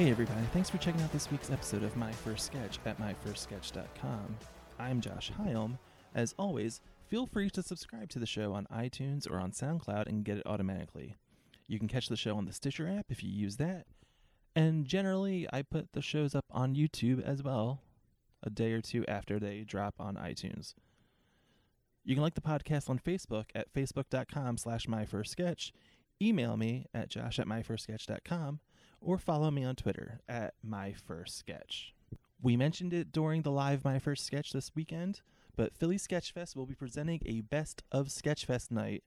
Hey everybody, thanks for checking out this week's episode of My First Sketch at myfirstsketch.com. I'm Josh Hyam. As always, feel free to subscribe to the show on iTunes or on SoundCloud and get it automatically. You can catch the show on the Stitcher app if you use that. And generally, I put the shows up on YouTube as well, a day or two after they drop on iTunes. You can like the podcast on Facebook at facebook.com slash myfirstsketch, email me at josh at myfirstsketch.com, or follow me on Twitter at My First Sketch. We mentioned it during the live My First Sketch this weekend, but Philly Sketchfest will be presenting a Best of Sketchfest night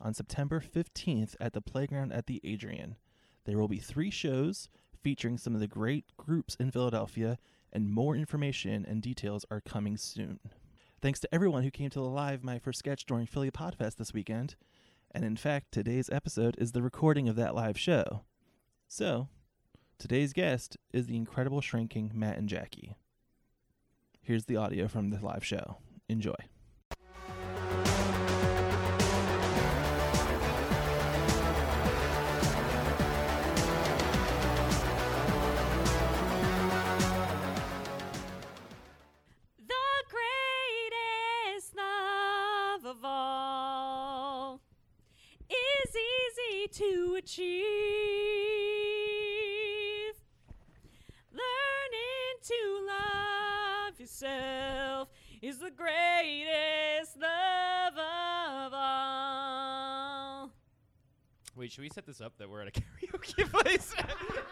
on September 15th at the Playground at the Adrienne. There will be three shows featuring some of the great groups in Philadelphia, and more information and details are coming soon. Thanks to everyone who came to the live My First Sketch during Philly Podfest this weekend. And in fact, today's episode is the recording of that live show. So, today's guest is the incredible shrinking Matt and Jackie. Here's the audio from the live show. Enjoy. Wait, should we set this up that we're at a karaoke place?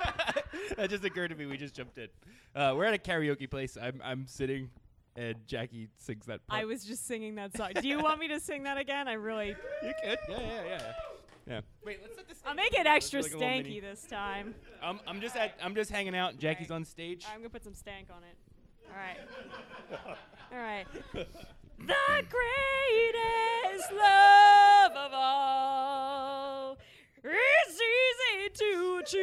that just occurred to me. We just jumped in. Uh, we're at a karaoke place. I'm I'm sitting, and Jackie sings that. Part. I was just singing that song. Do you want me to sing that again? I really. You could. Yeah, yeah, yeah, yeah. Yeah. Wait, let's set this. I'll make it extra stanky this time. I'm I'm just at I'm just hanging out. Jackie's on stage. I'm gonna put some stank on it. All right. All right. The greatest love of all to achieve.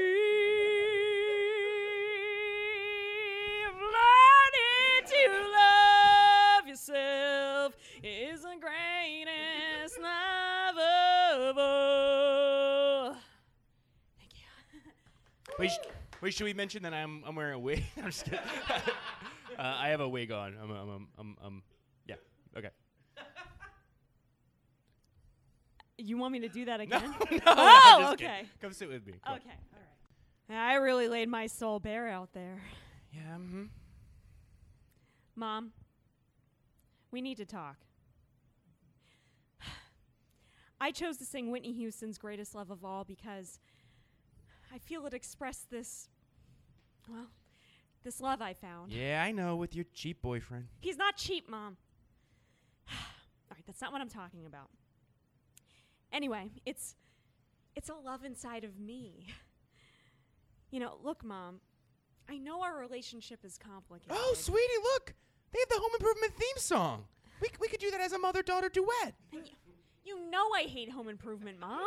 Learning to love yourself is the greatest love of all. Thank you. Wait, sh- wait. Should we mention that I'm I'm wearing a wig? I'm just kidding. uh, I have a wig on. I'm I'm I'm I'm, I'm yeah. Okay. You want me to do that again? no. Oh, I'm kidding. okay. Come sit with me. Come on. Okay, all right. I really laid my soul bare out there. Yeah. Mm-hmm. Mom, we need to talk. I chose to sing Whitney Houston's Greatest Love of All because I feel it expressed this, well, this love I found. Yeah, I know. With your cheap boyfriend. He's not cheap, Mom. All right, that's not what I'm talking about. Anyway, it's it's a love inside of me. You know, look, Mom, I know our relationship is complicated. Oh, sweetie, look! They have the Home Improvement theme song. We, c- we could do that as a mother daughter duet. And y- you know I hate home improvement, Mom.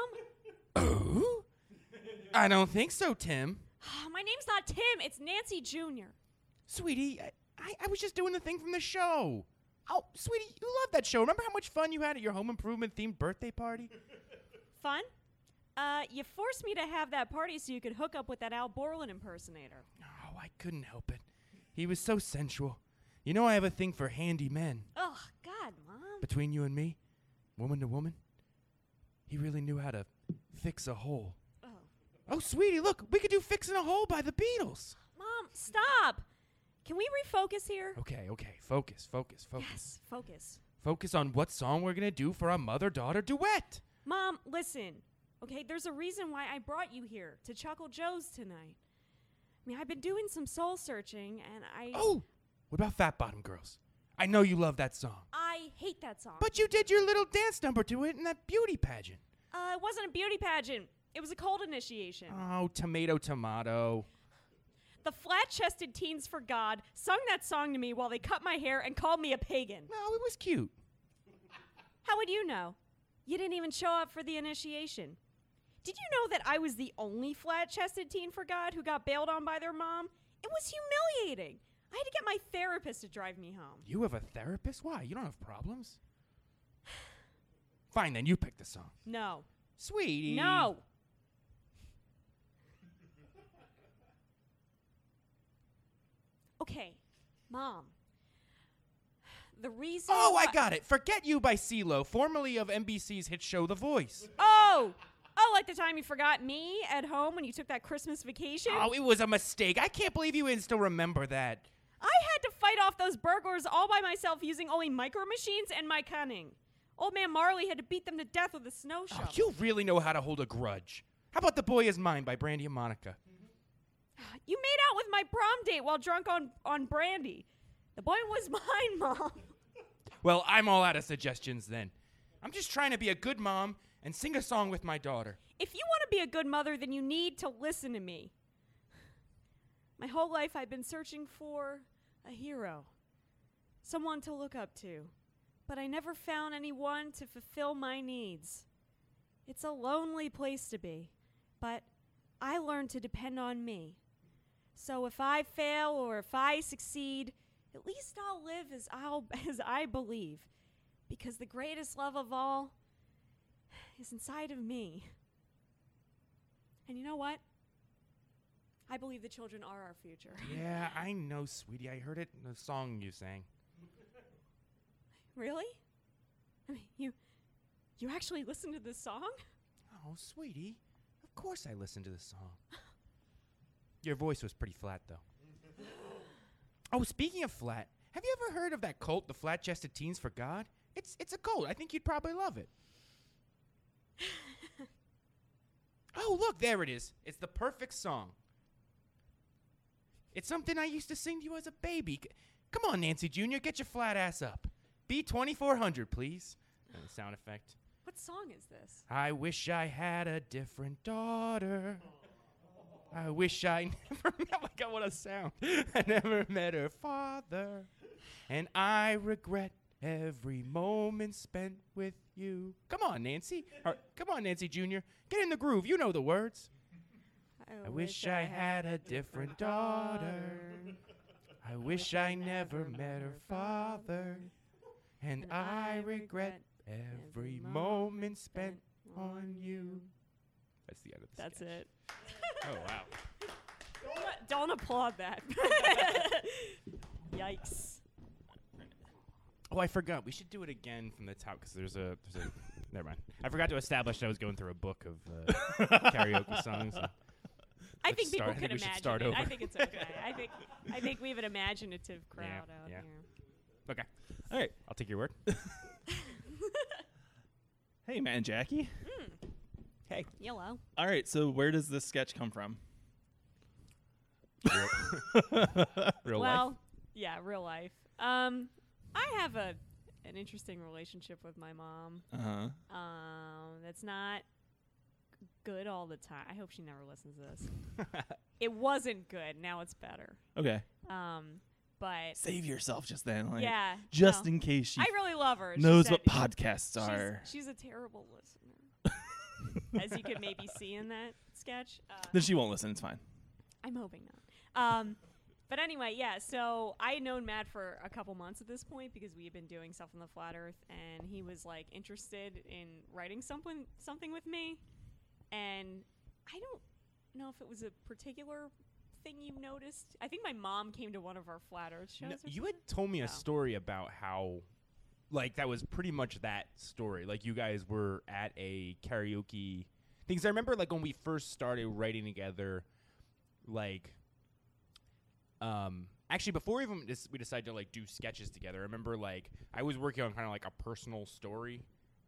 Oh? I don't think so, Tim. Ah, my name's not Tim, it's Nancy Jr. Sweetie, I, I, I was just doing the thing from the show. Oh, sweetie, you love that show. Remember how much fun you had at your Home Improvement themed birthday party? Fun? Uh, you forced me to have that party so you could hook up with that Al Borland impersonator. Oh, I couldn't help it. He was so sensual. You know I have a thing for handy men. Oh, God, Mom. Between you and me, woman to woman, he really knew how to fix a hole. Oh. Oh, sweetie, look, we could do Fixing a Hole by the Beatles. Mom, stop. Can we refocus here? Okay, okay, focus, focus, focus. Yes, focus. Focus on what song we're gonna do for our mother daughter duet. Mom, listen. Okay, there's a reason why I brought you here to Chuckle Joe's tonight. I mean, I've been doing some soul searching and I Oh, what about Fat Bottom Girls? I know you love that song. I hate that song. But you did your little dance number to it in that beauty pageant. uh, it wasn't a beauty pageant. It was a cold initiation. Oh, tomato, tomato. The flat-chested teens for God sung that song to me while they cut my hair and called me a pagan. No, it was cute. How would you know? You didn't even show up for the initiation. Did you know that I was the only flat chested teen for God who got bailed on by their mom? It was humiliating. I had to get my therapist to drive me home. You have a therapist? Why? You don't have problems. Fine, then you pick the song. No. Sweetie. No. Okay, Mom. The reason. Oh, I got it. Forget You by CeeLo, formerly of NBC's hit show The Voice. Oh! Oh, like the time you forgot me at home when you took that Christmas vacation? Oh, it was a mistake. I can't believe you didn't still remember that. I had to fight off those burglars all by myself using only micro machines and my cunning. Old man Marley had to beat them to death with a snow Oh, shovel. you really know how to hold a grudge. How about The Boy Is Mine by Brandy and Monica? You made out with my prom date while drunk on, on brandy. The boy was mine, Mom. Well, I'm all out of suggestions then. I'm just trying to be a good mom and sing a song with my daughter. If you want to be a good mother, then you need to listen to me. My whole life I've been searching for a hero, someone to look up to, but I never found anyone to fulfill my needs. It's a lonely place to be, but I learned to depend on me. So if I fail or if I succeed, at least I'll live as I'll as I believe, because the greatest love of all is inside of me. And you know what? I believe the children are our future. Yeah, I know, sweetie. I heard it in the song you sang. Really? I mean, you you actually listened to this song? Oh, sweetie. Of course I listened to the song. Your voice was pretty flat, though. oh, speaking of flat, have you ever heard of that cult, the Flat Chested Teens for God? It's it's a cult. I think you'd probably love it. oh, look, there it is. It's the perfect song. It's something I used to sing to you as a baby. C- Come on, Nancy Jr., get your flat ass up. B2400, please. And the sound effect. What song is this? I wish I had a different daughter. I wish I never met. My God, what a sound! I never met her father, and I regret every moment spent with you. Come on, Nancy. Or, come on, Nancy Jr. Get in the groove. You know the words. I wish I had a different daughter. I wish I never met her father, and I regret every moment spent on you. That's the end of the That's sketch. it. Oh wow. Don't, don't applaud that. Yikes. Oh, I forgot. We should do it again from the top because there's a there's a. never mind. I forgot to establish that I was going through a book of uh, karaoke songs. so- I Let's think start- people I think can imagine start it. I think it's okay. I think I think we have an imaginative crowd out yeah. here. Okay, All right. I'll take your word. Hey, man, Jackie. Hey. Yellow. All right. So, where does this sketch come from? Real well, life. yeah, real life. Um, I have a an interesting relationship with my mom. Uh huh. Um, that's not good all the time. I hope she never listens to this. it wasn't good. Now it's better. Okay. Um, but Save yourself just then, like yeah, just no. in case she I really love her. She knows what podcasts she's, are. She's a terrible listener, as you could maybe see in that sketch. Uh, Then she won't listen. It's fine. I'm hoping not. Um, but anyway, yeah. So I had known Matt for a couple months at this point because we had been doing stuff on the flat Earth, and he was like interested in writing something something with me. And I don't know if it was a particular thing you noticed. I think my mom came to one of our flat Earth shows. No, you had told me a Oh. story about how, like, that was pretty much that story. Like, you guys were at a karaoke thing. 'Cause I remember, like, when we first started writing together, like, um, actually, before even dis- we decided to like do sketches together, I remember like I was working on kind of like a personal story.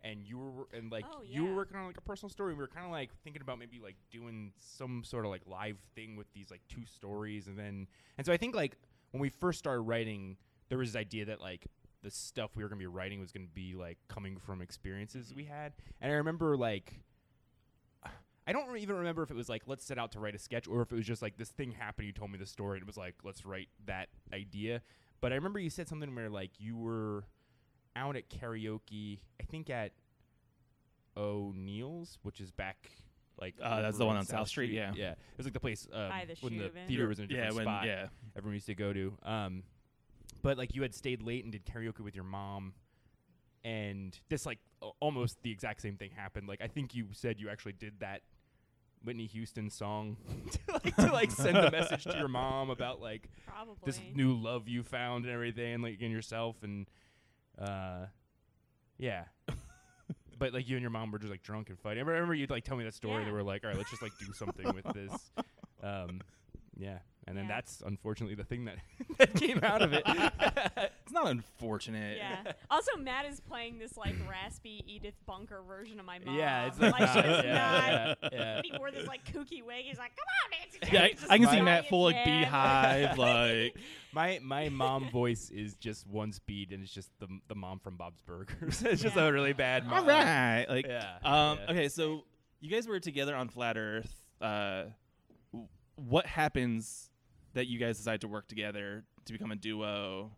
And you were, and like Oh, you were working on like a personal story. And we were kind of like thinking about maybe like doing some sort of like live thing with these like two stories, and then and so I think like when we first started writing, there was this idea that like the stuff we were gonna be writing was gonna be like coming from experiences we had. And I remember like I don't even remember if it was like let's set out to write a sketch or if it was just like this thing happened. You told me the story and it was like let's write that idea. But I remember you said something where like you were out at karaoke. I think at O'Neals, which is back like Uh, that's the one on South Street, yeah. yeah. It was like the place um, By the when the event. theater was in a different yeah, when spot yeah. everyone used to go to. Um, but like you had stayed late and did karaoke with your mom, and this like a- almost the exact same thing happened. Like I think you said you actually did that Whitney Houston song to like to like send a message to your mom about like Probably. this new love you found and everything, and like in yourself and uh, yeah. but like you and your mom were just like drunk and fighting. I remember you'd like tell me that story. Yeah. They were like, all right, let's just like do something with this. Um, yeah, and then Yeah. that's unfortunately the thing that that came out of it. It's not unfortunate. yeah. Also, Matt is playing this like raspy Edith Bunker version of my mom. yeah, it's like, like, she yeah, not. yeah, yeah. And he wore this like kooky wig. He's like, "Come on, Nancy." Yeah, I, I can see Matt full like hand. beehive, like My my mom voice is just one speed, and it's just the the mom from Bob's Burgers. it's just Yeah. a really bad. all mom. right, like Yeah. um. yeah. Okay, so you guys were together on Flat Earth. Uh, what happens that you guys decided to work together to become a duo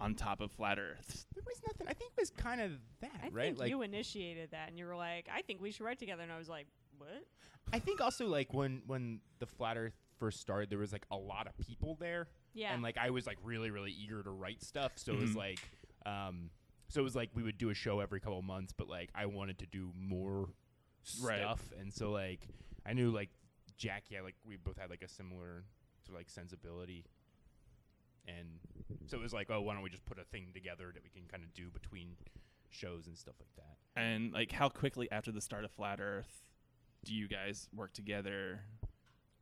on top of Flat Earth? There was nothing. I think it was kind of that, I right? think like you initiated that, and you were like, "I think we should write together," and I was like, "What?" I think also like when when the Flat Earth first started, there was like a lot of people there, Yeah. and like I was like really really eager to write stuff. So it was Mhm. like, um, so it was like we would do a show every couple months, but like I wanted to do more Right. stuff, and so like I knew like Jackie, I like we both had like a similar sort like sensibility. And so it was like, oh, why don't we just put a thing together that we can kind of do between shows and stuff like that. And like, how quickly after the start of Flat Earth do you guys work together,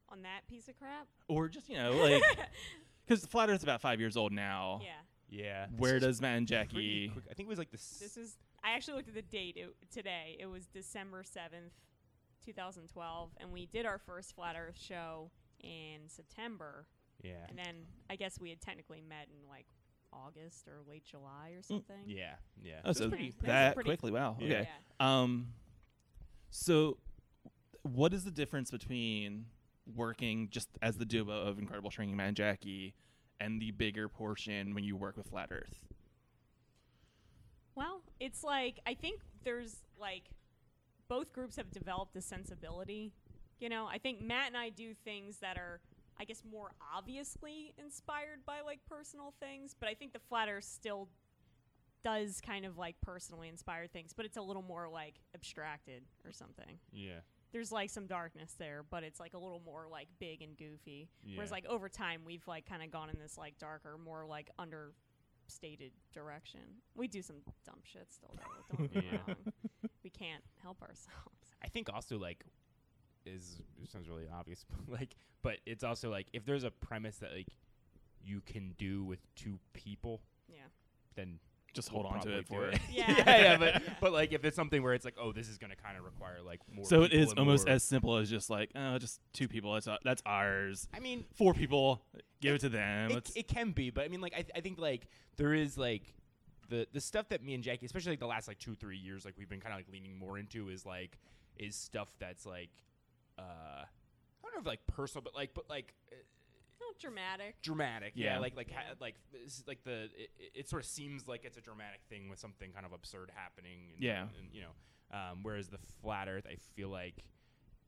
On that piece of crap. or just you know like because Flat Earth's about five years old now. yeah. Yeah. Where does Matt and Jackie? quick. I think it was like the s- This is. I actually looked at the date it, today. It was December seventh, two thousand twelve, and we did our first Flat Earth show in September, yeah. and then I guess we had technically met in like August or late July or something. Yeah, yeah. Oh, so pretty- That's that pretty- quickly? Wow. Yeah. Okay. Um, so what is the difference between working just as the duo of Incredible Shrinking Matt and Jackie and the bigger portion when you work with Flat Earth? Well, it's like I think there's like both groups have developed a sensibility. You know, I think Matt and I do things that are I guess more obviously inspired by like personal things, but I think the Flat Earth still does kind of like personally inspired things, but it's a little more like abstracted or something. Yeah. There's like some darkness there, but it's like a little more like big and goofy. Whereas like over time we've like kind of gone in this like darker, more like understated direction. We do some dumb shit still though. Don't get Yeah. wrong. We can't help ourselves. I think also like is it sounds really obvious, but like, but it's also like if there's a premise that like you can do with two people, Yeah. then Just we'll hold on to it for it. Yeah. yeah, yeah, but Yeah. but like if it's something where it's like, oh, this is gonna kind of require like more. So it people is and almost as simple as just like, oh, just two people. That's uh, that's ours. I mean, Four people. Give it to them. it, it can be, but I mean, like I, th- I think like there is like the the stuff that me and Jackie, especially like the last like two three years, like we've been kind of like leaning more into is like is stuff that's like uh I don't know if like personal, but like but like uh, Not dramatic. dramatic. Yeah, Yeah. like like ha- like like the it, it- it sort of seems like it's a dramatic thing with something kind of absurd happening. And, Yeah. and, you know, um, whereas the flat Earth, I feel like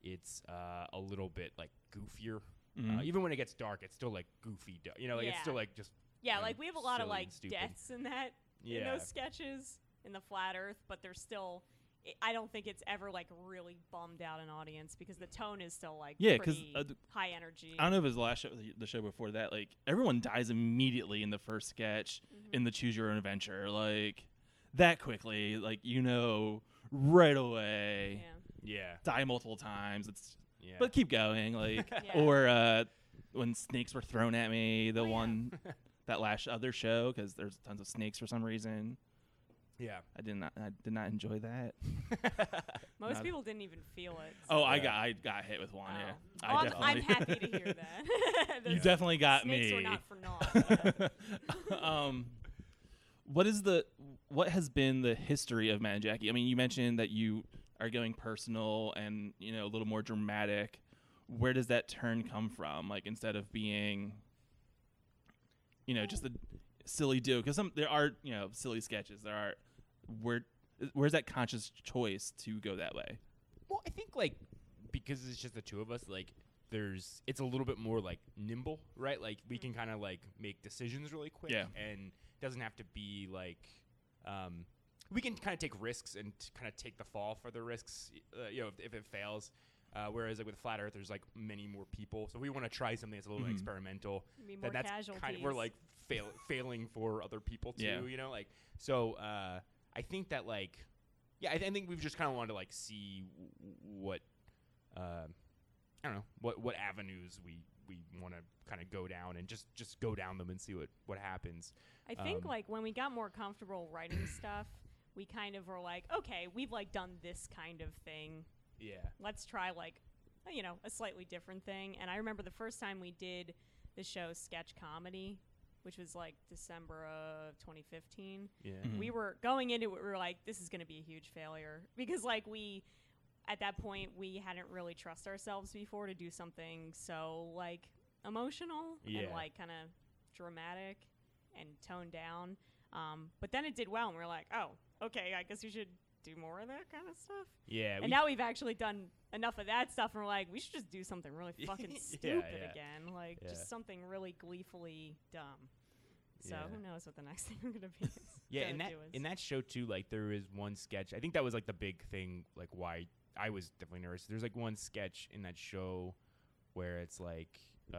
it's uh, a little bit like goofier. Mhm. Uh, even when it gets dark, it's still like goofy. du- You know, like it's still like just Yeah, and like we have a lot of like deaths in that in those sketches in the flat earth, but they're still i I don't think it's ever like really bummed out an audience because the tone is still like yeah, because uh, th- high energy. I don't know if it was the last show, the- the show before that. Like everyone dies immediately in the first sketch Mhm. in the Choose Your Own Adventure. Like that quickly. Like you know right away. yeah. yeah, Die multiple times. It's yeah. but keep going. Like Yeah. or uh, when snakes were thrown at me, the Oh, yeah. one that last other show because there's tons of snakes for some reason. Yeah. I did not. I did not enjoy that. Most Not- people didn't even feel it. Oh, I Yeah. got I got hit with one. Yeah, Oh. I Oh, I'm, definitely. I'm happy to hear that. you Those definitely got snakes me. were not for naught. um, what is the what has been the history of Matt and Jackie? I mean, you mentioned that you are going personal and you know a little more dramatic. Where does that turn come from? Like instead of being, you know, just a silly do because some there are you know silly sketches. There are where where's that conscious choice to go that way? Well, I think like because it's just the two of us, like there's it's a little bit more like nimble, right? Like we can kind of like make decisions really quick, Yeah. and it doesn't have to be like um, we can kind of take risks and kind of take the fall for the risks, uh, you know, if, if it fails. Uh, whereas like with flat Earth, there's like many more people. So we want to try something that's a little Mhm. experimental. Be That more that's casualties. kind of we're like fail, failing for other people too. Yeah. You know, like so. Uh, I think that like yeah, I, th- I think we've just kind of wanted to like see w- what uh, I don't know what what avenues we we want to kind of go down and just just go down them and see what what happens. I think um, like when we got more comfortable writing stuff, we kind of were like, okay, we've like done this kind of thing. Yeah. Let's try like, you know, a slightly different thing. And I remember the first time we did the show sketch comedy, which was like December of 2015. Yeah. Mhm. We were going into it, we were like, this is going to be a huge failure because like we. At that point, we hadn't really trust ourselves before to do something so like emotional and like kind of dramatic and toned down. Um, but then it did well, and we are like, oh, okay, I guess we should do more of that kind of stuff. Yeah. and we- now we've actually done enough of that stuff, and we're like, we should just do something really fucking stupid yeah. again, like Yeah. just something really gleefully dumb. So Yeah. who knows what the next thing we're gonna be? yeah, gonna in that do is. in that show too, like there is one sketch. I think that was like the big thing, like why I was definitely nervous. There's like one sketch in that show where it's like uh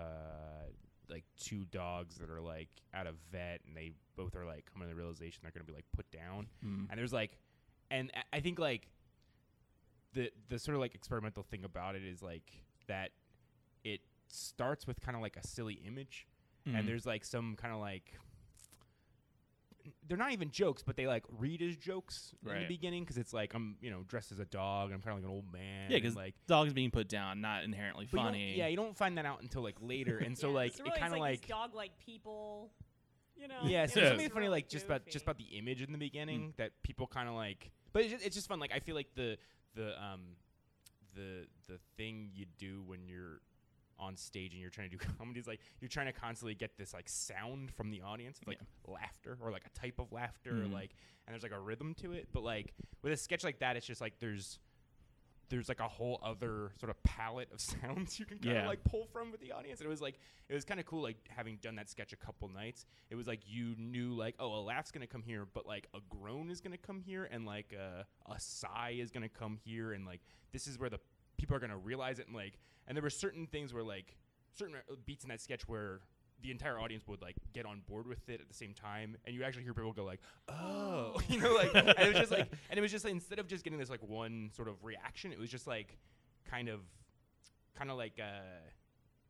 like two dogs that are like at a vet and they both are like coming to the realization they're gonna be like put down. Mm. And there's like and I- I think like the the sort of like experimental thing about it is like that it starts with kind of like a silly image Mhm. and there's like some kind of like they're not even jokes, but they like read as jokes right. in the beginning because it's like I'm you know dressed as a dog. and I'm kind of like an old man. Yeah, and, 'cause like dogs being put down, not inherently but you funny. yeah, you don't find that out until like later, and so Yeah, like it kind of it's like, dog-like people, you know. yeah. it So Yeah. there's was something funny really like just about just about the image in the beginning Mm. that people kind of like, but it's just, it's just fun. Like I feel like the the um the the thing you do when you're on stage and you're trying to do comedy is like you're trying to constantly get this like sound from the audience like laughter or like a type of laughter or Mhm. like and there's like a rhythm to it but like with a sketch like that it's just like there's there's like a whole other sort of palette of sounds you can kind of Yeah. like pull from with the audience and it was like it was kind of cool like having done that sketch a couple nights it was like you knew like oh a laugh's gonna come here but like a groan is gonna come here and like a, a sigh is gonna come here and like this is where the people are gonna realize it and like and there were certain things where like certain uh, beats in that sketch where the entire audience would like get on board with it at the same time and you actually hear people go like oh you know like and it was just like and it was just like, instead of just getting this like one sort of reaction it was just like kind of kind of like uh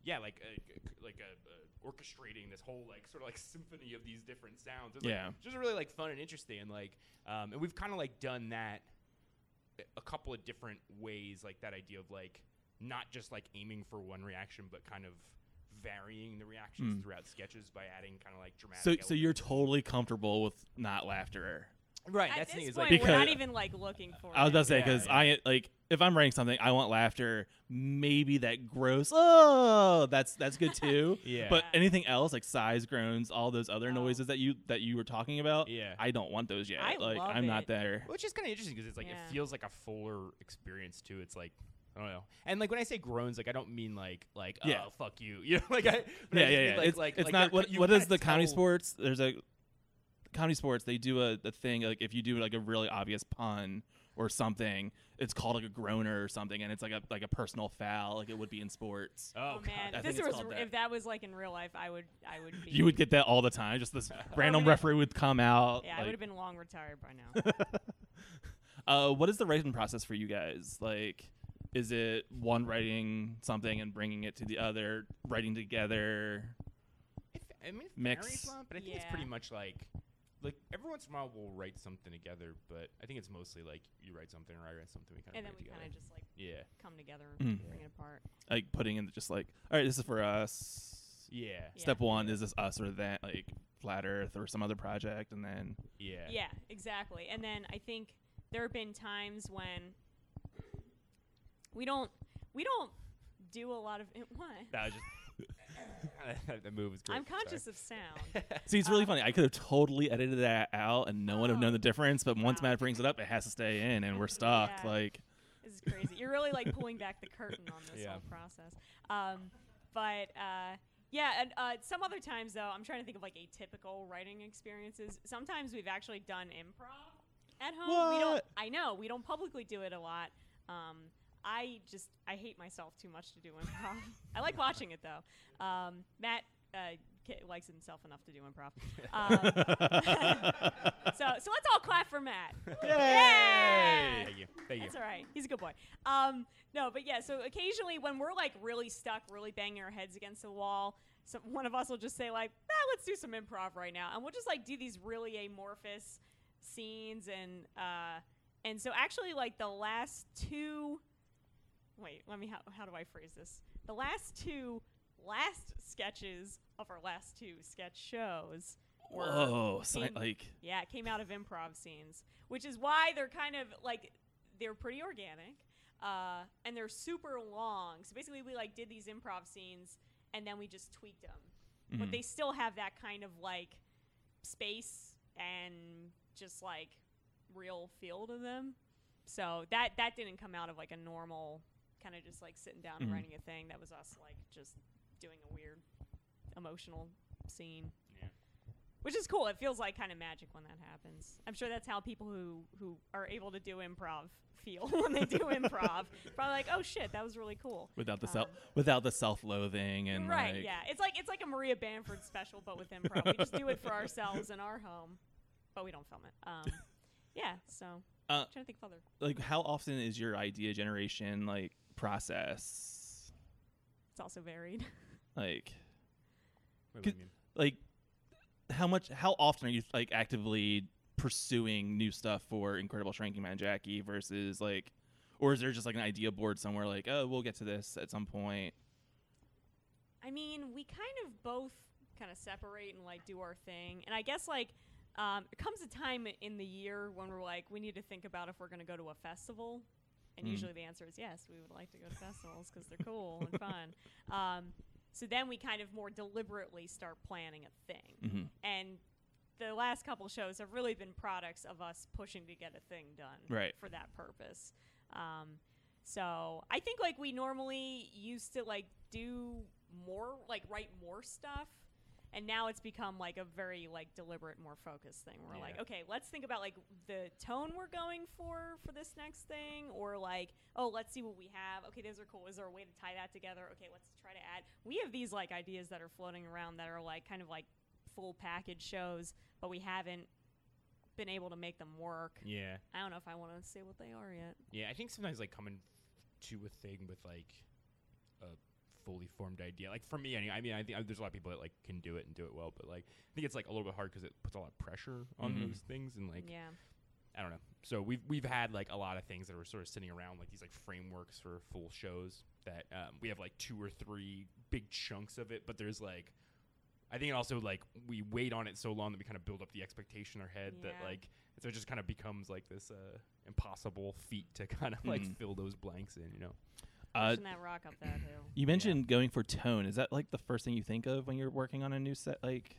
yeah like uh, like a, uh, orchestrating this whole like sort of like symphony of these different sounds it was, like, Yeah. just really like fun and interesting and like um and we've kind of like done that a couple of different ways like that idea of like not just like aiming for one reaction but kind of varying the reactions Mm. throughout sketches by adding kind of like dramatic So, so you're totally comfortable with not laughter. right At that's the this thing is point, like we're not even like looking for. I was it. gonna say because yeah. I like if I'm writing something, I want laughter. Maybe that gross. Oh, that's that's good too. yeah But anything else like sighs, groans, all those other Oh. noises that you that you were talking about, yeah I don't want those yet. I like love I'm not there. which is kind of interesting because it's like Yeah. it feels like a fuller experience too it's like I don't know. And like when I say groans, like I don't mean like like Yeah. oh fuck you, you know, like I but I Yeah, yeah, mean, yeah. Like, it's like, it's like not you're- what you what is the comedy tell- sports? There's a comedy sports. They do a, a thing like if you do like a really obvious pun or something, it's called like a groaner or something, and it's like a like a personal foul, like it would be in sports. Oh, Oh, man, I if think this was called that. if that was like in real life, I would I would be. You would get that all the time. Just this random referee would come out. Yeah, I would have been long retired by now. uh, what is the writing process for you guys? Like, is it one writing something and bringing it to the other, writing together? It, I mean, it Mix. varies lot, but I think it's pretty much like like every once in a while we'll write something together, but I think it's mostly like you write something or I write something. We kind of and of then we kind of just like yeah, come together and Mm. bring it apart. Like putting in the just like, all right, this is for us. yeah, Yeah. Step one is this us or that, like Flat Earth or some other project, and then yeah, Yeah, exactly. And then I think there have been times when we don't we don't do a lot of what. That was just the move was great. I'm conscious of sound. see, it's really funny. I could have totally edited that out, and no one would have Oh. known the difference. But once Wow. Matt brings it up, it has to stay in, and we're stuck. Yeah. Like, This is crazy. You're really like pulling back the curtain on this Yeah. whole process. Um, but uh, yeah, and uh, some other times though, I'm trying to think of like atypical writing experiences. Sometimes we've actually done improv at home. We don't. What? I know we don't publicly do it a lot. Um, I just I hate myself too much to do improv. I like watching it though. Um, Matt uh, ki- likes himself enough to do improv. Um, so so let's all clap for Matt. Yay! Thank you. Thank you. That's all right. He's a good boy. Um, no, but yeah. So occasionally, when we're like really stuck, really banging our heads against the wall, some, one of us will just say like, ah, "Let's do some improv right now," and we'll just like do these really amorphous scenes and uh, and so actually, like the last two. Wait, let me. How, how do I phrase this? The last two last sketches of our last two sketch shows were Whoa, si- like yeah, it came out of improv scenes, which is why they're kind of like they're pretty organic, uh, and they're super long. So basically, we like did these improv scenes, and then we just tweaked them, but mhm. they still have that kind of like space and just like real feel to them. So that that didn't come out of like a normal kind of just like sitting down and Mhm. writing a thing. That was us like just doing a weird emotional scene Yeah. which is cool. It feels like kind of magic when that happens. I'm sure that's how people who who are able to do improv feel when they do improv. Probably like, oh shit, that was really cool. without the self um, without the self-loathing and right? like, yeah, it's like it's like a Maria Bamford special, but with improv. we just do it for ourselves in our home, but we don't film it. Um, yeah. So Uh, trying to think further. like how often is your idea generation like process It's also varied. like What do you mean? like how much how often are you like actively pursuing new stuff for incredible shrinking man jackie versus like or is there just like an idea board somewhere like oh we'll get to this at some point I mean, we kind of both kind of separate and like do our thing. And I guess like um, it comes a time in the year when we're like, we need to think about if we're going to go to a festival. And Mm. usually the answer is yes, we would like to go to festivals because they're cool and fun. Um, so then we kind of more deliberately start planning a thing. mm-hmm. And the last couple shows have really been products of us pushing to get a thing done Right. for that purpose. Um, so I think like we normally used to like do more, like write more stuff, and now it's become like a very like deliberate, more focused thing. We're like, okay, let's think about like the tone we're going for for this next thing, or like, oh, let's see what we have. Okay, those are cool. Is there a way to tie that together? Okay, let's try to add. We have these like ideas that are floating around that are like kind of like full package shows, but we haven't been able to make them work. Yeah. I don't know if I want to say what they are yet. Yeah, I think sometimes like coming to a thing with like a fully formed idea. Like for me, anyway, I mean, I think there's a lot of people that like can do it and do it well, but like I think it's like a little bit hard because it puts a lot of pressure on Mhm. those things and like yeah. I don't know. So we've we've had like a lot of things that were sort of sitting around like these like frameworks for full shows that um, we have like two or three big chunks of it, but there's like I think also like we wait on it so long that we kind of build up the expectation in our head that like so it just kind of becomes like this uh, impossible feat to kind of like Mhm. fill those blanks in, you know. Uh, that rock up that hill. you mentioned going for tone is that like the first thing you think of when you're working on a new set like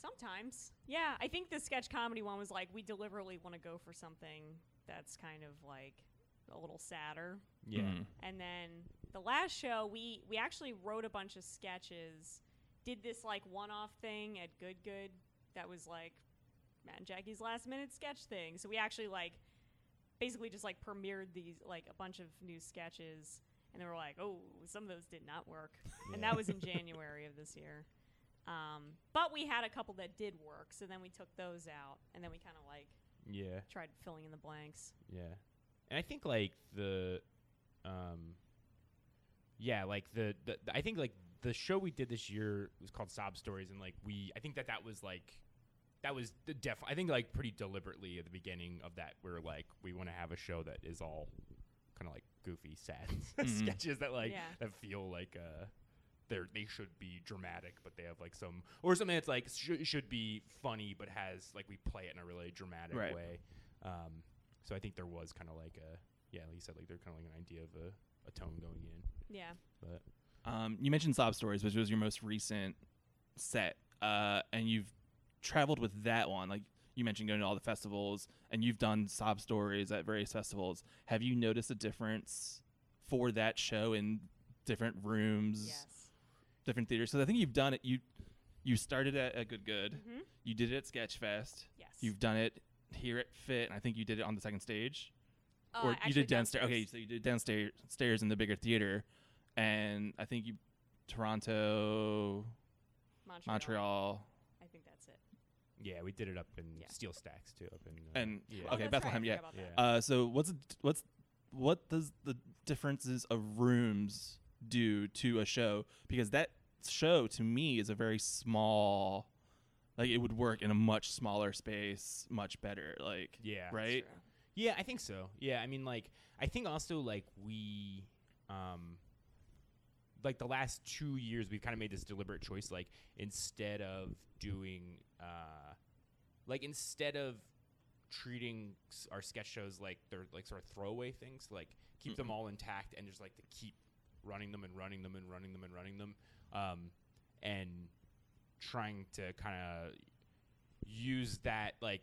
Sometimes. Yeah, I think the sketch comedy one was like we deliberately want to go for something that's kind of like a little sadder. Yeah. mhm. And then the last show we we actually wrote a bunch of sketches, did this like one-off thing at Good Good that was like Matt and Jackie's last minute sketch thing. So we actually like basically just like premiered these like a bunch of new sketches and they were like, "Oh, some of those did not work." And that was in January of this year. Um, but we had a couple that did work, so then we took those out and then we kind of like Yeah. tried filling in the blanks. Yeah. And I think like the um yeah, like the, the I think like the show we did this year was called Sob Stories and like we I think that that was like that was the def I think like pretty deliberately at the beginning of that we're like we want to have a show that is all kind of like goofy sad sketches that like Yeah. that feel like uh they're they should be dramatic but they have like some or something that's like sh- should be funny but has like we play it in a really dramatic Right. way um so I think there was kind of like a yeah, like you said, like they're kind of like an idea of a, a tone going in. Yeah. But Um, you mentioned Sob Stories, which was your most recent set, uh, and you've traveled with that one. Like you mentioned, going to all the festivals, and you've done Sob Stories at various festivals. Have you noticed a difference for that show in different rooms, Yes. different theaters? So I think you've done it. You you started at a Good Good. Mm-hmm. You did it at Sketchfest. Yes. You've done it here at PHIT, and I think you did it on the second stage. Uh, or you did downstairs. Okay, so you did downstairs stairs in the bigger theater, and I think you Toronto, Montreal. Montreal, I think that's it. Yeah, we did it up in Yeah. Steel Stacks too. Up in uh, and yeah. Oh, okay, that's right, I Bethlehem. Yeah. forgot about yeah. that. Uh, so what's what's what does the differences of rooms do to a show? Because that show to me is a very small. Like it would work in a much smaller space, much better. Like yeah. right. True. Yeah, I think so. Yeah, I mean, like, I think also like we, um, like the last two years, we've kind of made this deliberate choice. Like, instead of doing, uh, like instead of treating s- our sketch shows like they're like sort of throwaway things, like keep them all intact and just like to keep running them and running them and running them and running them, um, and trying to kind of use that like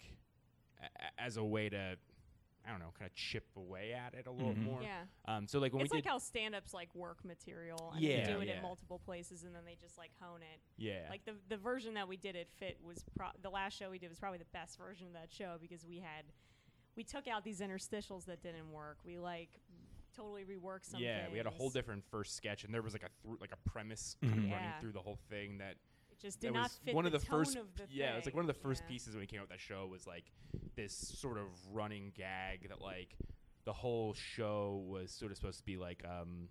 a- a- as a way to I don't know, kind of chip away at it a little Mhm. more. Yeah. Um, so like when it's we like did, how stand-ups like work material and Yeah, they do it yeah. at multiple places and then they just like hone it. yeah, Like the the version that we did at PHIT was pro- the last show we did was probably the best version of that show because we had we took out these interstitials that didn't work. We like totally reworked some yeah, we had a whole different first sketch, and there was like a thr like a premise kind Mhm. of Yeah. running through the whole thing that It just did not was fit one the of the tone first of the yeah, it was like one of the first Yeah. pieces when we came out with that show was like this sort of running gag that like the whole show was sort of supposed to be like um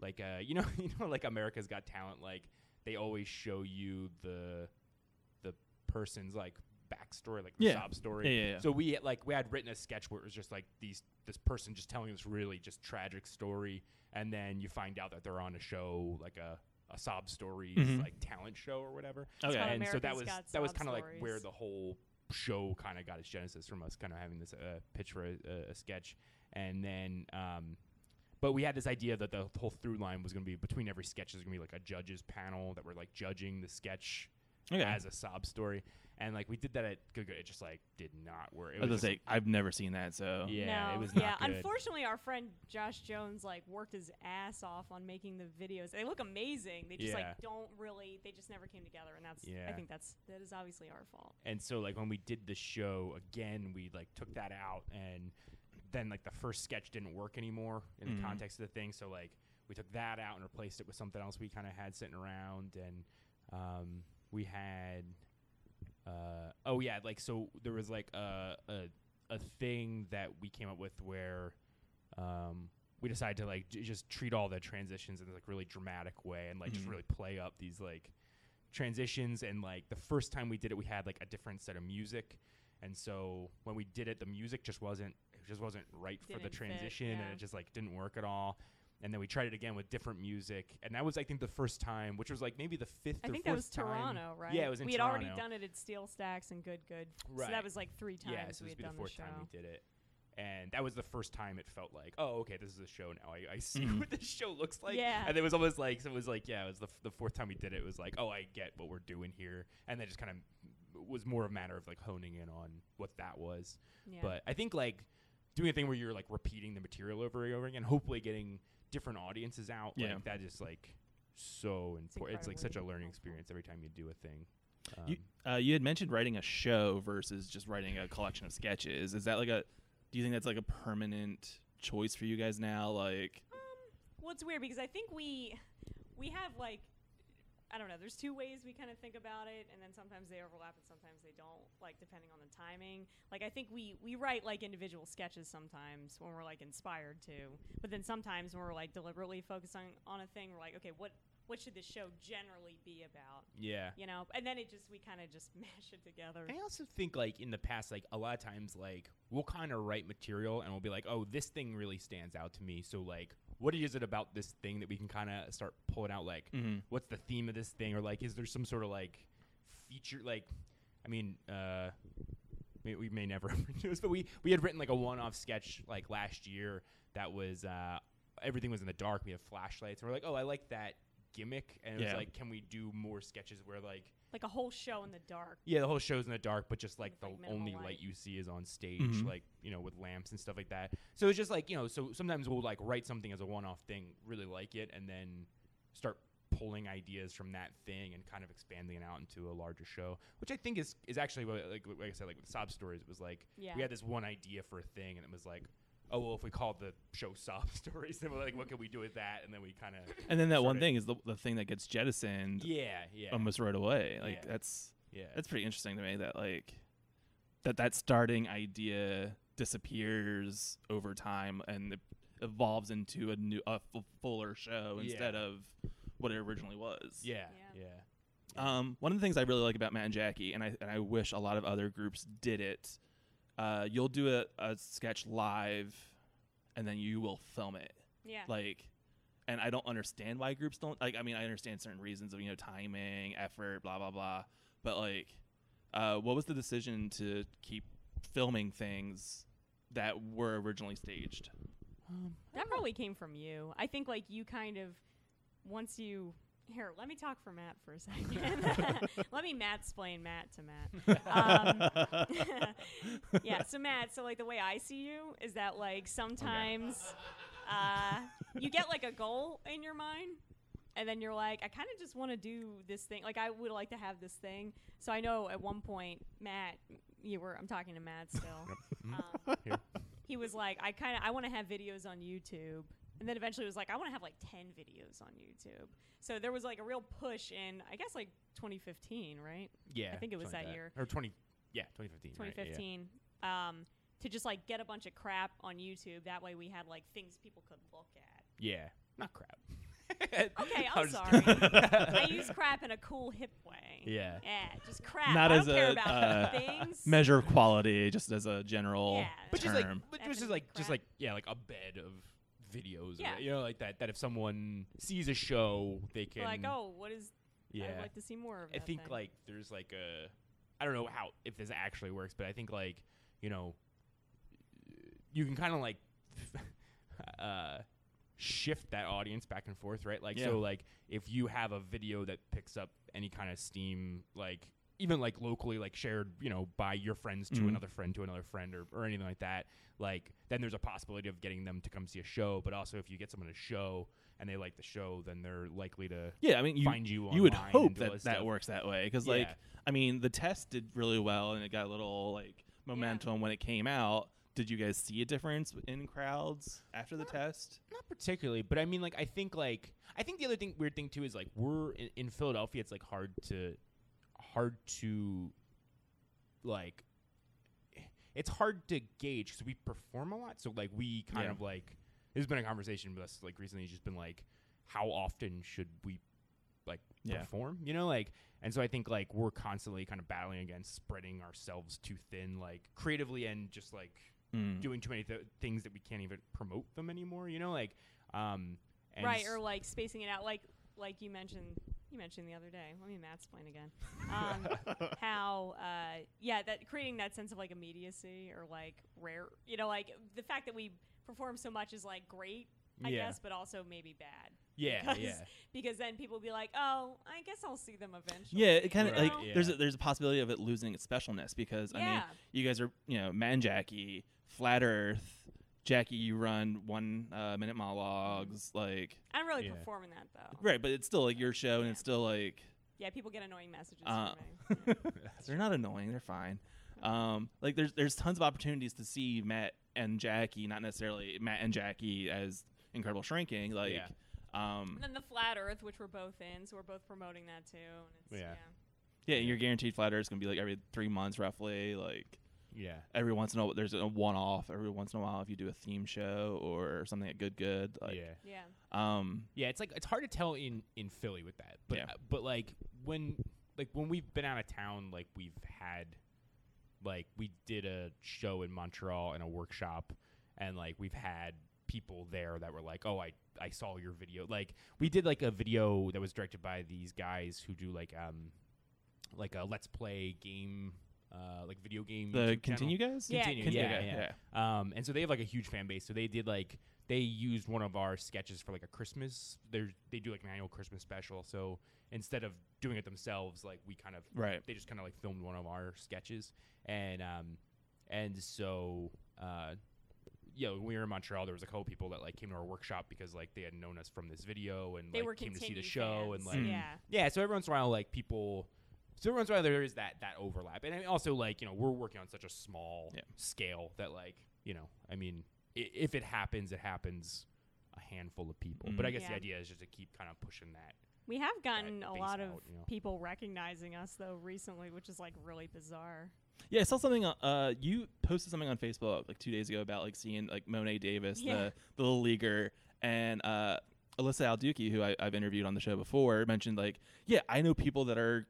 like uh you know you know like America's Got Talent like they always show you the the person's like backstory like the Yeah. sob story Yeah, yeah, yeah. so we like we had written a sketch where it was just like these this person just telling this really just tragic story, and then you find out that they're on a show like a a sob stories Mhm. like talent show or whatever. Okay. called and so that was that was kind of like where the whole show kind of got its genesis from us kind of having this uh, pitch for a, a, a sketch, and then. Um, but we had this idea that the whole through line was going to be between every sketch is going to be like a judges panel that were like judging the sketch Okay. as a sob story, and like we did that at Good Good. It just like did not work. It I was gonna just- say I've never seen that, so yeah, no, it was yeah. good. Unfortunately, our friend Josh Jones like worked his ass off on making the videos. They look amazing. They just Yeah. like don't really. They just never came together, and that's. I think that's that is obviously our fault. And so like when we did the show again, we like took that out and then like the first sketch didn't work anymore in Mhm. the context of the thing. So like we took that out and replaced it with something else we kind of had sitting around and um, we had uh, oh yeah like so there was like a, a a thing that we came up with where um, we decided to like j- just treat all the transitions in like really dramatic way and like just Mhm. really play up these like transitions. And like the first time we did it we had like a different set of music. And so when we did it the music just wasn't it just wasn't right for the Didn't fit, transition and it just like didn't work at all and then we tried it again with different music and that was i think the first time which was like maybe the fifth I or think that was time. Toronto, right? yeah it was in we had Toronto. already done it at Steel Stacks and Good Good. So that was like three times yeah so we had be the fourth the show. time we did it and that was the first time it felt like oh okay this is a show now i, I see Mhm. what this show looks like Yeah. and it was almost like so it was like yeah it was the, f- the fourth time we did it it was like oh i get what we're doing here and then just kind of was more of a matter of like honing in on what that was Yeah. but I think like doing a thing where you're like repeating the material over and over again, hopefully getting different audiences out. Yeah. Like that is like so important. It's, like such a learning experience every time you do a thing. Um, You, uh, you had mentioned writing a show versus just writing a collection of sketches. Is that like a? Do you think that's like a permanent choice for you guys now? Like, Well, it's weird because I think we we have like I don't know. There's two ways we kind of think about it, and then sometimes they overlap and sometimes they don't. Like depending on the timing. Like I think we we write like individual sketches sometimes when we're like inspired to, but then sometimes when we're like deliberately focusing on a thing, we're like, okay, what what should this show generally be about? yeah. You know, and then it just we kind of just mash it together. I also think like in the past, like a lot of times, like we'll kind of write material and we'll be like, oh, this thing really stands out to me. So like, what is it about this thing that we can kind of start pulling out? Like, Mhm. what's the theme of this thing, or like, is there some sort of like feature? Like, I mean, uh, we, we may never do this, but we we had written like a one-off sketch like last year that was uh, everything was in the dark. We have flashlights, and we're like, oh, I like that gimmick, and it was like, can we do more sketches where like like a whole show in the dark. yeah, the whole show's in the dark, but just like With, the like, minimal only light. light you see is on stage, Mhm. like you know, with lamps and stuff like that. So it's just like you know, so sometimes we'll like write something as a one-off thing, really like it, and then start pulling ideas from that thing and kind of expanding it out into a larger show, which I think is is actually what, like like I said, like with sob stories, it was like Yeah. we had this one idea for a thing, and it was like, oh well, if we called the show sob stories, then we're like, what can we do with that? And then we kind of And then that one thing is the, the thing that gets jettisoned yeah, yeah, almost right away. Like Yeah. that's yeah, that's pretty interesting to me that like that that starting idea disappears over time and it evolves into a new a f- fuller show Yeah. instead of what it originally was. yeah, Yeah. yeah, Um, one of the things I really like about Matt and Jackie, and I and I wish a lot of other groups did it. Uh, you'll do a, a sketch live, and then you will film it. Yeah. Like, and I don't understand why groups don't like. I mean, I understand certain reasons of you know timing, effort, blah blah blah. But like, uh, what was the decision to keep filming things that were originally staged? That probably came from you. I think like you kind of once you here, let me talk for Matt for a second. let me Matt explain Matt to Matt. Um, yeah, so Matt, so like the way I see you is that like sometimes uh, you get like a goal in your mind and then you're like, I kind of just want to do this thing. Like I would like to have this thing. So I know at one point, Matt, you were. I'm talking to Matt still. Um, he was like, I kind of I want to have videos on YouTube, and then eventually it was like, I want to have like ten videos on YouTube. So there was like a real push in, I guess like 2015, right? yeah. I think it was something like that year. or twenty, yeah, 2015, right, yeah. 2015. Um, to just like get a bunch of crap on YouTube. That way we had like things people could look at. Yeah, not crap. Okay, I I'm sorry. I use crap in a cool, hip way. Yeah. Yeah, just crap. Not I as don't care a, about uh, things. Measure of quality, just as a general Yeah. But just like, but just Effing as like, just like, yeah, like a bed of videos. Yeah. Or, you know, like that. That if someone sees a show, they can like, oh, what is? yeah. I'd like to see more of I that think thing. like there's like a I don't know how if this actually works, but I think like you know you can kind of like uh shift that audience back and forth, right? Like Yeah. so like if you have a video that picks up any kind of steam like even like locally like shared, you know, by your friends to Mhm. another friend to another friend or, or anything like that, like then there's a possibility of getting them to come see a show, but also if you get someone to show and they like the show, then they're likely to yeah, I mean, you find you you would hope and do all that that stuff. works that way because like i mean the test did really well and it got a little like momentum when it came out did you guys see a difference in crowds after the test Not particularly, but I mean, like, I think, like, I think the other thing, weird thing too, is like we're in, in Philadelphia. It's like hard to, hard to, like, it's hard to gauge because we perform a lot. So like, we kind Yeah. of like, there's been a conversation with us like recently. It's just been like, how often should we, like, Yeah. perform? You know, like, and so I think like we're constantly kind of battling against spreading ourselves too thin, like creatively and just like Mm. doing too many th- things that we can't even promote them anymore. You know, like um, and right or like spacing it out like like you mentioned you mentioned the other day let me matt's explain again um, how uh, yeah that creating that sense of like immediacy or like rare you know like the fact that we perform so much is like great i Yeah. guess but also maybe bad yeah, because, yeah, because then people will be like oh i guess i'll see them eventually yeah it kind of you like know? Yeah. there's a, there's a possibility of it losing its specialness because i mean you guys are you know matt and jackie flat earth jackie you run one uh, minute monologues like i'm really Yeah. performing that though right but it's still like your show and Yeah. it's still like yeah people get annoying messages Uh, from me they're not annoying. They're fine. Um, like there's there's tons of opportunities to see Matt and Jackie, not necessarily Matt and Jackie as incredible shrinking. Like, Yeah. um, and then the flat earth which we're both in so we're both promoting that too and it's, Yeah. yeah. yeah, your guaranteed flat earth is gonna be like every three months roughly. Like yeah, every once in a while, there's a one off every once in a while if you do a theme show or something at Good Good. Like, yeah, yeah Um, yeah. It's like it's hard to tell in in Philly with that, but Yeah. uh, but like when like when we've been out of town, like we've had like we did a show in Montreal and a workshop, and like we've had people there that were like, "Oh, I I saw your video." Like we did like a video that was directed by these guys who do like um like a let's play game uh like video game the YouTube channel. continue guys. Yeah, Continue, Continue, yeah, okay, yeah. Um, and so they have like a huge fan base. So they did like they used one of our sketches for like a Christmas. They they do like an annual Christmas special. So instead of doing it themselves, like we kind of Right. they just kind of like filmed one of our sketches. And um, and so uh, yeah, when we were in Montreal, there was a couple people that like came to our workshop because like they had known us from this video and they like were came to see the continued show and fans. like Mm. yeah yeah, so every once in a while, like people, so every once in a while there is that that overlap, and I mean, also like you know we're working on such a small Yeah. scale that like you know I mean i- if it happens, it happens a handful of people. But I Mhm. guess the idea is just to keep kind of pushing that. We have gotten a base lot of you know. people recognizing us though recently, which is like really bizarre. Yeah, I saw something. Uh, you posted something on Facebook like two days ago about like seeing like Mo'ne Davis, Yeah. the, the little leaguer, and uh, Alyssa Alduki, who I, I've interviewed on the show before, mentioned like, yeah, I know people that are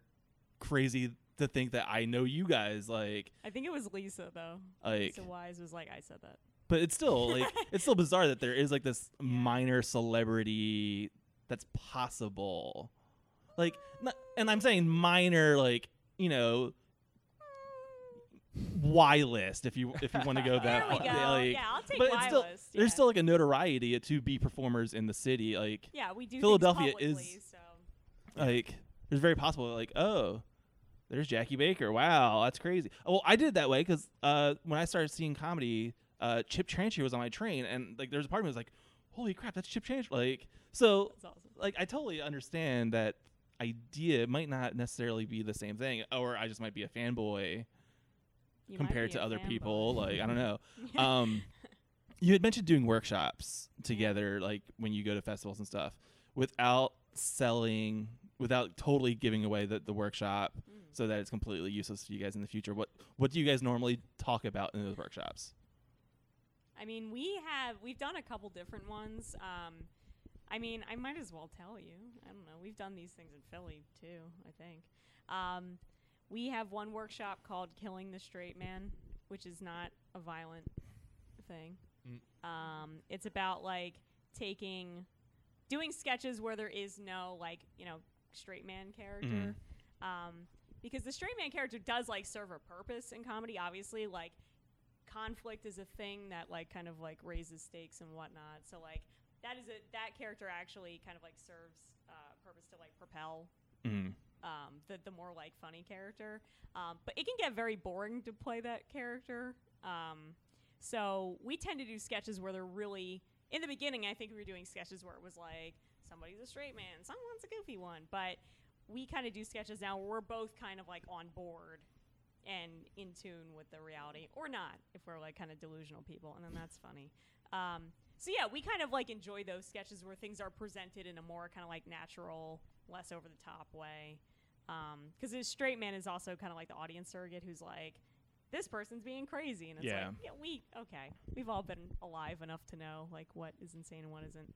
crazy to think that I know you guys. Like, I think it was Lisa though. like, Lisa Wise was like, I said that. but it's still like it's still bizarre that there is like this minor celebrity that's possible. Like, not, and I'm saying minor, like you know. Mm. Y list, if you if you want to go that There we go. Yeah, like- yeah, I'll take but it's still list. there's still like a notoriety to be performers in the city. Like yeah, we do Philadelphia publicly, is- so. like there's very possible like oh there's Jackie Baker. Wow, that's crazy. Well, I did it that way because uh, when I started seeing comedy, uh, Chip Chantry was on my train, and like there's a part of me was like, holy crap, that's Chip Chantry. Like so, awesome. like I totally understand that idea. It might not necessarily be the same thing, or I just might be a fanboy You compared to other people. Like I don't know. um, you had mentioned doing workshops together, like when you go to festivals and stuff, without selling, without totally giving away the, the workshop, Mm. So that it's completely useless to you guys in the future. What what do you guys normally talk about in those workshops? I mean, we have we've done a couple different ones. Um, I mean, I might as well tell you. I don't know. We've done these things in Philly too. I think. Um, we have one workshop called "Killing the Straight Man," which is not a violent thing. Mm. Um, it's about like taking, doing sketches where there is no like you know straight man character. Um, because the straight man character does like serve a purpose in comedy. Obviously, like conflict is a thing that like kind of like raises stakes and whatnot. So like that is a that character actually kind of like serves uh, purpose to like propel Mm. um, the the more like funny character. Um, but it can get very boring to play that character. Um, so we tend to do sketches where they're really in the beginning. I think we were doing sketches where it was like somebody's a straight man, someone's a goofy one, but we kind of do sketches now where we're both kind of like on board and in tune with the reality, or not if we're like kind of delusional people, and then that's funny. Um, so yeah, we kind of like enjoy those sketches where things are presented in a more kind of like natural, less over the top way. Because a straight man is also kind of like the audience surrogate who's like, this person's being crazy, and it's Yeah. like, yeah, we okay, we've all been alive enough to know like what is insane and what isn't.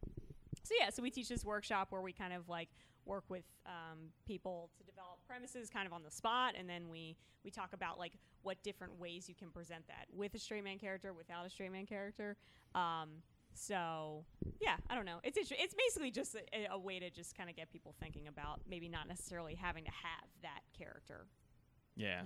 So yeah, so we teach this workshop where we kind of like work with um, people to develop premises kind of on the spot, and then we we talk about like what different ways you can present that with a straight man character, without a straight man character. Um, so yeah, I don't know. It's inter- it's basically just a, a way to just kind of get people thinking about maybe not necessarily having to have that character. Yeah.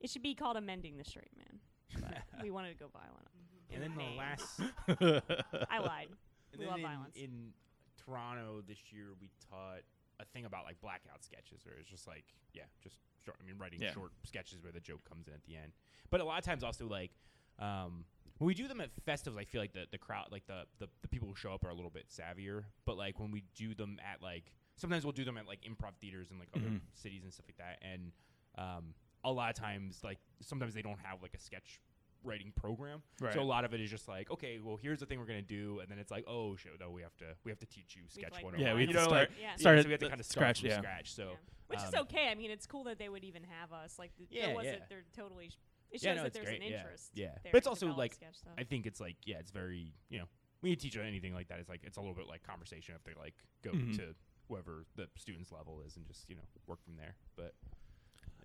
It should be called amending the straight man. But we wanted to go violent. in And then the the last I lied. And We then love in, violence. in Toronto this year, we taught a thing about like blackout sketches, where it's just like, yeah, just short. I mean, writing Yeah. short sketches where the joke comes in at the end. But a lot of times, also like, um, when we do them at festivals, I feel like the the crowd, like the, the the people who show up are a little bit savvier. But like when we do them at like, sometimes we'll do them at like improv theaters in like other Mhm. cities and stuff like that. And um, a lot of times, like sometimes they don't have like a sketch writing program. Right. So a lot of it is just like, okay, well, here's the thing we're gonna do, and then it's like, oh shit, no, we have to we have to teach you sketch like, one. Yeah, we you have know, to start- like, Yeah. start yeah, so we have to kind of start scratch, from yeah. scratch. So Yeah. Which is um, okay. I mean, it's cool that they would even have us. Like, th- Yeah, there was yeah. They're totally. Sh- it shows Yeah, no, that there's great, an interest. yeah. there But it's also, like. I think it's like, yeah, it's very, you know, when you teach anything like that, it's like it's a little bit like conversation if they like go Mhm. to whoever the student's level is and just you know work from there. But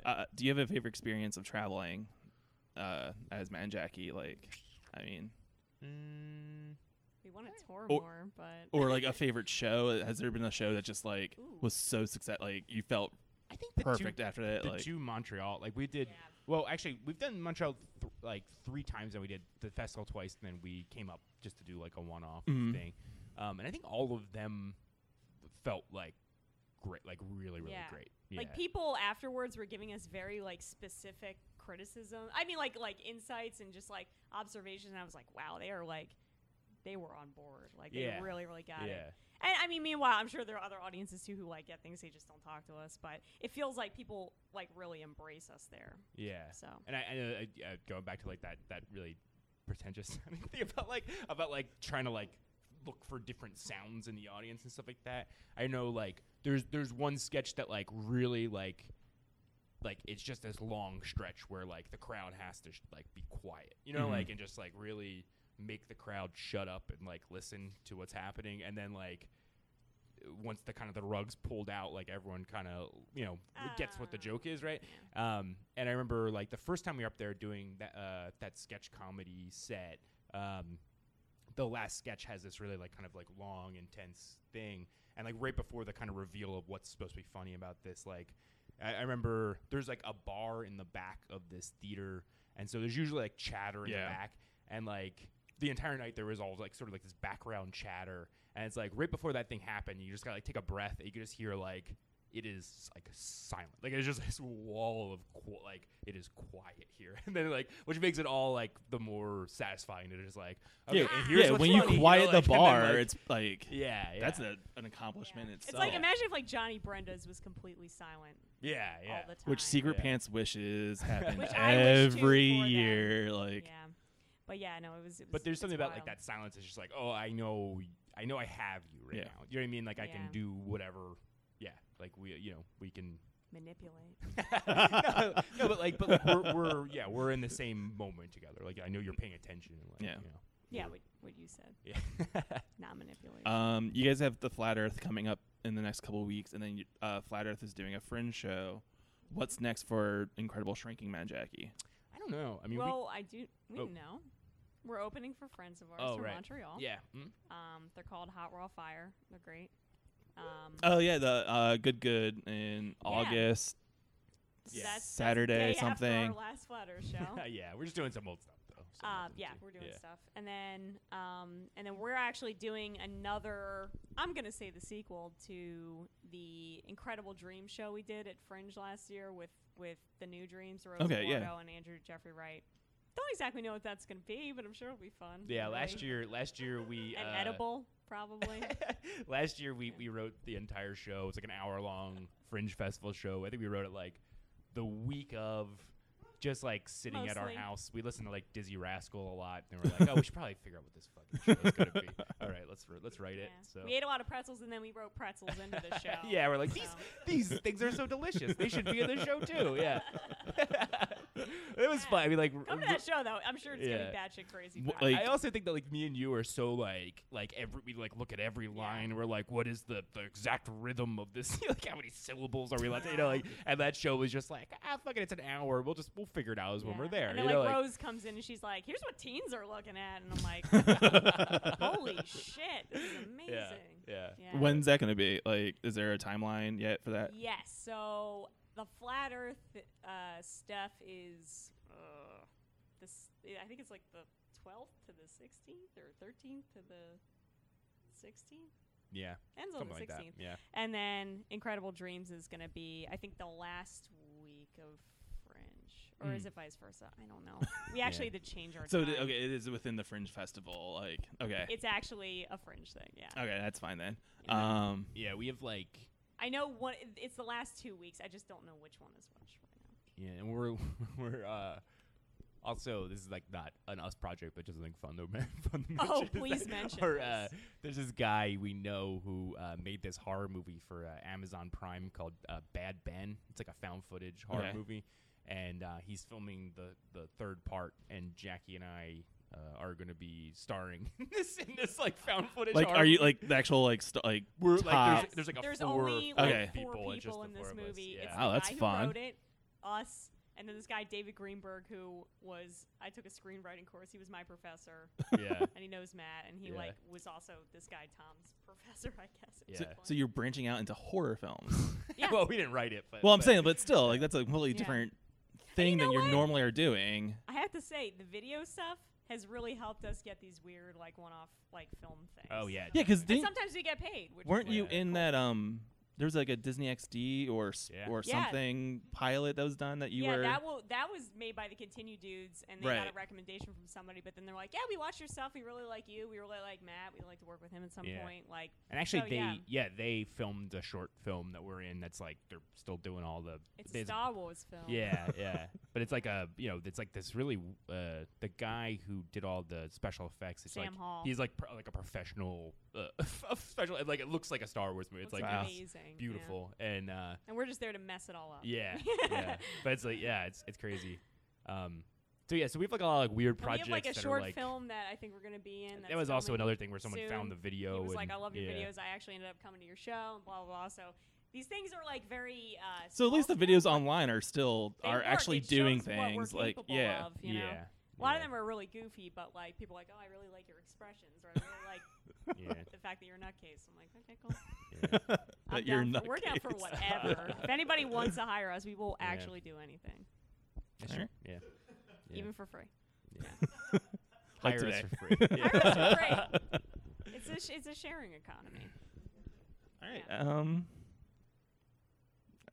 Uh, do you have a favorite experience of traveling uh, as Matt and Jackie? Like, I mean, mm, we want to tour Or- more, but or like a favorite show? Has there been a show that just like Ooh. was so success? Like you felt I think perfect two, after that? the like, two Montreal, like we did. yeah. Well, actually, we've done Montreal th- like three times, and we did the festival twice, and then we came up just to do like a one-off Mhm. thing. Um, and I think all of them felt like great, like really, really Yeah. great. Yeah. Like people afterwards were giving us very like specific criticism. I mean, like like insights and just like observations. And I was like, wow, they are like they were on board. Like Yeah. they really really got yeah. it. And I mean, meanwhile, I'm sure there are other audiences too who like get things they just don't talk to us. But it feels like people like really embrace us there. Yeah. So And I, I, I, I uh, going back to like that that really pretentious sounding thing about like about like trying to like look for different sounds in the audience and stuff like that. I know like there's there's one sketch that like really like like it's just this long stretch where like the crowd has to sh- like be quiet, you know, Mhm. like and just like really make the crowd shut up and like listen to what's happening, and then like once the kind of the rugs pulled out, like everyone kind of you know gets what the Ah. joke is, right? Yeah. Um, and I remember like the first time we were up there doing that uh, that sketch comedy set. Um, the last sketch has this really like kind of like long, intense thing, and like right before the kind of reveal of what's supposed to be funny about this, like I, I remember there's like a bar in the back of this theater, and so there's usually like chatter in Yeah. the back, and like the entire night there was all like sort of like this background chatter, and it's like right before that thing happened, you just gotta like take a breath, and you can just hear like it is like silent, like it's just this wall of qu- like it is quiet here, and then like which makes it all like the more satisfying. It is like okay, yeah, here's yeah. When funny, you know, quiet like, the and then, bar, like- it's like yeah, yeah, that's a, an accomplishment Yeah. itself. It's like imagine if like Johnny Brenda's was completely silent yeah, yeah. all the time. which secret Yeah. pants wishes happen Which I wish too every for them. year. Like yeah, but yeah, no, it was. It was But there's it's something about like that silence. It's just like, oh, I know, I know, I have you right Yeah. now. You know what I mean? Like I can do whatever. Yeah, like we, you know, we can. manipulate. no, no, but like, but like we're, we're, yeah, we're in the same moment together. Like I know you're paying attention. And like, Yeah. You know, Yeah, what, what you said, yeah. not manipulate. Um, you guys have the Flat Earth coming up in the next couple of weeks, and then you, uh, Flat Earth is doing a fringe show. What's next for Incredible Shrinking Matt, Jackie? I don't know. I mean, well, I do. We Oh. know. We're opening for friends of ours Oh, from right. Montreal. we, yeah. Mm? Um, they're called Hot Raw Fire. They're great. Um, Oh yeah, the uh, Good Good in Yeah. August. Yeah. that's, that's Saturday day something. After our last Flat Earth show. yeah, we're just doing some old stuff though. so Uh, yeah, too- we're doing yeah. stuff, and then um, and then we're actually doing another. I'm gonna say the sequel to the Incredible Dream show we did at Fringe last year with with the New Dreams, Rose Okay, yeah. Eduardo and Andrew Jeffrey Wright. Don't exactly know what that's gonna be, but I'm sure it'll be fun. Yeah, really. last year, last year we and uh, edible probably. Last year we, we wrote the entire show. It's like an hour long Fringe Festival show. I think we wrote it like the week of just like sitting at our house. We listened to like Dizzee Rascal a lot, and we're like, oh, we should probably figure out what this fucking show is gonna be. All right, let's r- let's write it. So We ate a lot of pretzels, and then we wrote pretzels into the show. yeah, we're like these so. these things are so delicious. They should be in the show too. Yeah, it was fun. I mean, like Come to that show though. I'm sure it's Yeah. gonna be batshit crazy. Wh- fun. like- I also think that like me and you are so like like every we like look at every line. We're like, what is the the exact rhythm of this? like how many syllables are we allowed to? You know, like and that show was just like ah fuck it, it's an hour. We'll just we'll figure it out as when Yeah. we're there. And then you like know, like, Rose comes in and she's like, "Here's what teens are looking at," and I'm like, "Holy shit, this is amazing." yeah, yeah. Yeah. When's that going to be? Like, is there a timeline yet for that? Yes. So the flat Earth uh, stuff is uh, this. I think it's like the 12th to the 16th or 13th to the 16th. Yeah, Ends on the like 16th. that. Yeah, And then Incredible Dreams is going to be, I think, the last week of Fringe, or is Mm. it vice versa? I don't know. We actually did change our. So time. th- okay, it is within the Fringe Festival. Like, okay, It's actually a Fringe thing. Yeah. okay, that's fine then. Yeah. Um, yeah. We have like I know one. It's the last two weeks. I just don't know which one is which right now. yeah, and we're we're uh. Also, this is like not an us project, but just something fun to, men- fun to mention. Oh, is please that mention our, this. uh, there's this guy we know who uh, made this horror movie for uh, Amazon Prime called uh, Bad Ben. It's like a found footage horror Okay. movie, and uh, he's filming the the third part. And Jackie and I uh, are going to be starring in this in this like found footage. like, horror are you like the actual like st- like We're top? like there's, there's like a There's four only five Okay. like four people, people, in this four of movie. It's Yeah. Oh, that's fun. Who wrote it, us, and then this guy David Greenberg, who was I took a screenwriting course. He was my professor, yeah. and he knows Matt, and he Yeah. like was also this guy Tom's professor, I guess. Yeah. So, so you're branching out into horror films. Yeah. well, we didn't write it, but well, I'm but- saying, but still, like that's a completely Yeah. different thing know than you what? normally are doing. I have to say, the video stuff has really helped us get these weird, like, one-off, like, film things. Oh yeah, Yeah, because sometimes we get paid. Which weren't like, you in cool. that um? There was like a Disney XD or Yeah. or Yeah. something pilot that was done that you yeah, were. that will that was made by the Continue dudes, and they got a recommendation from somebody. But then they're like, "Yeah, we watched your stuff. We really like you. We really like Matt. We'd like to work with him at some Yeah. point." Like, And actually, So, they yeah. yeah. they filmed a short film that we're in. That's like they're still doing all the. it's a Star Wars film. Yeah, yeah. but it's like a you know it's like this really uh, the guy who did all the special effects. It's Sam like Hall. he's like pro- like a professional uh, special like it looks like a Star Wars movie. It's Looks like amazing. yeah. beautiful and uh, And we're just there to mess it all up. yeah yeah. But it's like yeah it's it's crazy. Um, so yeah, so we have like a lot of like weird And we projects have like a short like. film that I think we're gonna be in. that was also another thing where someone soon. found the video. He was and like, "I love your yeah. videos. I actually ended up coming to your show." And blah blah blah. So these things are like very. Uh, So at least the videos online are still they are work. actually It doing shows what we're things. Like yeah. of, you know? yeah. A lot of them are really goofy, but like people are like, "Oh, I really like your expressions," or "I really like Yeah. the fact that you're a nutcase." I'm like, "Okay, cool." yeah. I'm That you're down for, we're down for whatever. if anybody wants to hire us, we will Yeah. actually do anything, That's Alright. true. Yeah. Yeah. even for free. yeah. Like Hire us for free. Yeah. Hire us for free. It's a sh- it's a sharing economy. All right. Yeah. Um,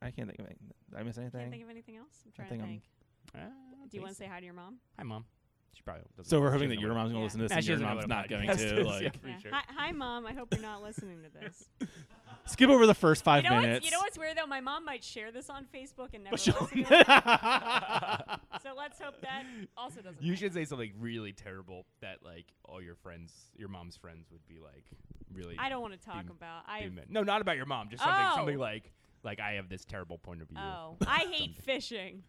I can't think of anything. Did I miss anything? Can't think of anything else. I'm trying think to I'm- think. Ah, Do you want to say hi to your mom? Hi, mom. She probably doesn't. so we're hoping that your mom's gonna listen to this, Nah, and she your doesn't know mom's what a not going podcast to. is, Like, yeah. Yeah. sure. Hi, hi, mom. I hope you're not listening to this. skip over the first five you know minutes. What's, you know what's weird though? My mom might share this on Facebook and never But she'll- listen to it. so let's hope that also doesn't. You happen. should say something really terrible that like all your friends, your mom's friends, would be like really. I don't want to talk being- about. I mad. No, not about your mom. Just something, Oh. something like like I have this terrible point of view. oh, I hate fishing.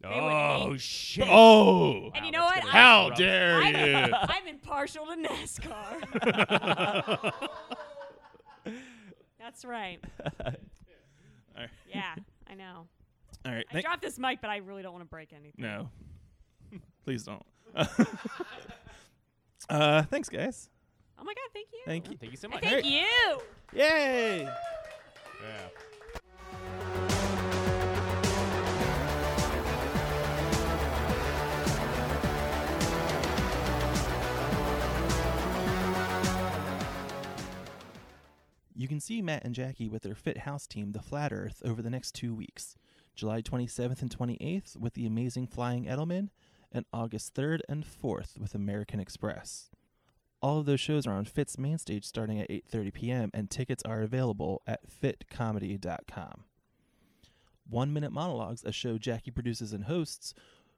They Oh hate- shit! oh, And you know what? how rough. dare I'm, you? I'm impartial to NASCAR. That's right. All right. Yeah, I know. All right. I Thank- dropped this mic, but I really don't want to break anything. no, please don't. uh, thanks, guys. Oh my god, thank you. Thank you. Thank you so much. thank you. Yay! Yeah. You can see Matt and Jackie with their PHIT House team, The Flat Earth, over the next two weeks July 27th and 28th with The Amazing Flying Edelman, and August 3rd and 4th with American Express. All of those shows are on PHIT's main stage starting at 8:30 p.m. and tickets are available at phitcomedy.com. One Minute Monologues, a show Jackie produces and hosts,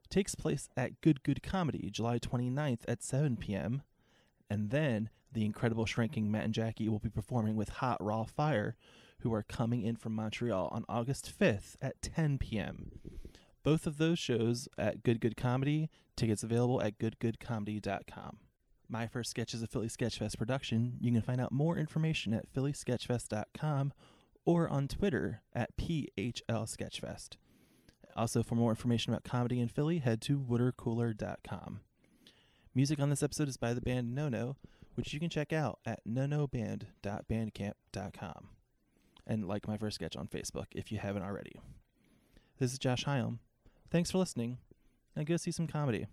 takes place at Good Good Comedy July 29th at 7 p.m. And then the incredible shrinking Matt and Jackie will be performing with Hot Raw Fire, who are coming in from Montreal on August 5th at 10 p.m. Both of those shows at Good Good Comedy, tickets available at goodgoodcomedy.com. My First Sketch is a Philly Sketchfest production. You can find out more information at phillysketchfest.com or on Twitter at PHL Sketchfest. Also, for more information about comedy in Philly, head to watercooler.com. Music on this episode is by the band Nono, which you can check out at nonoband.bandcamp.com. And like my first sketch on Facebook if you haven't already. This is Josh Hyam. Thanks for listening, and go see some comedy.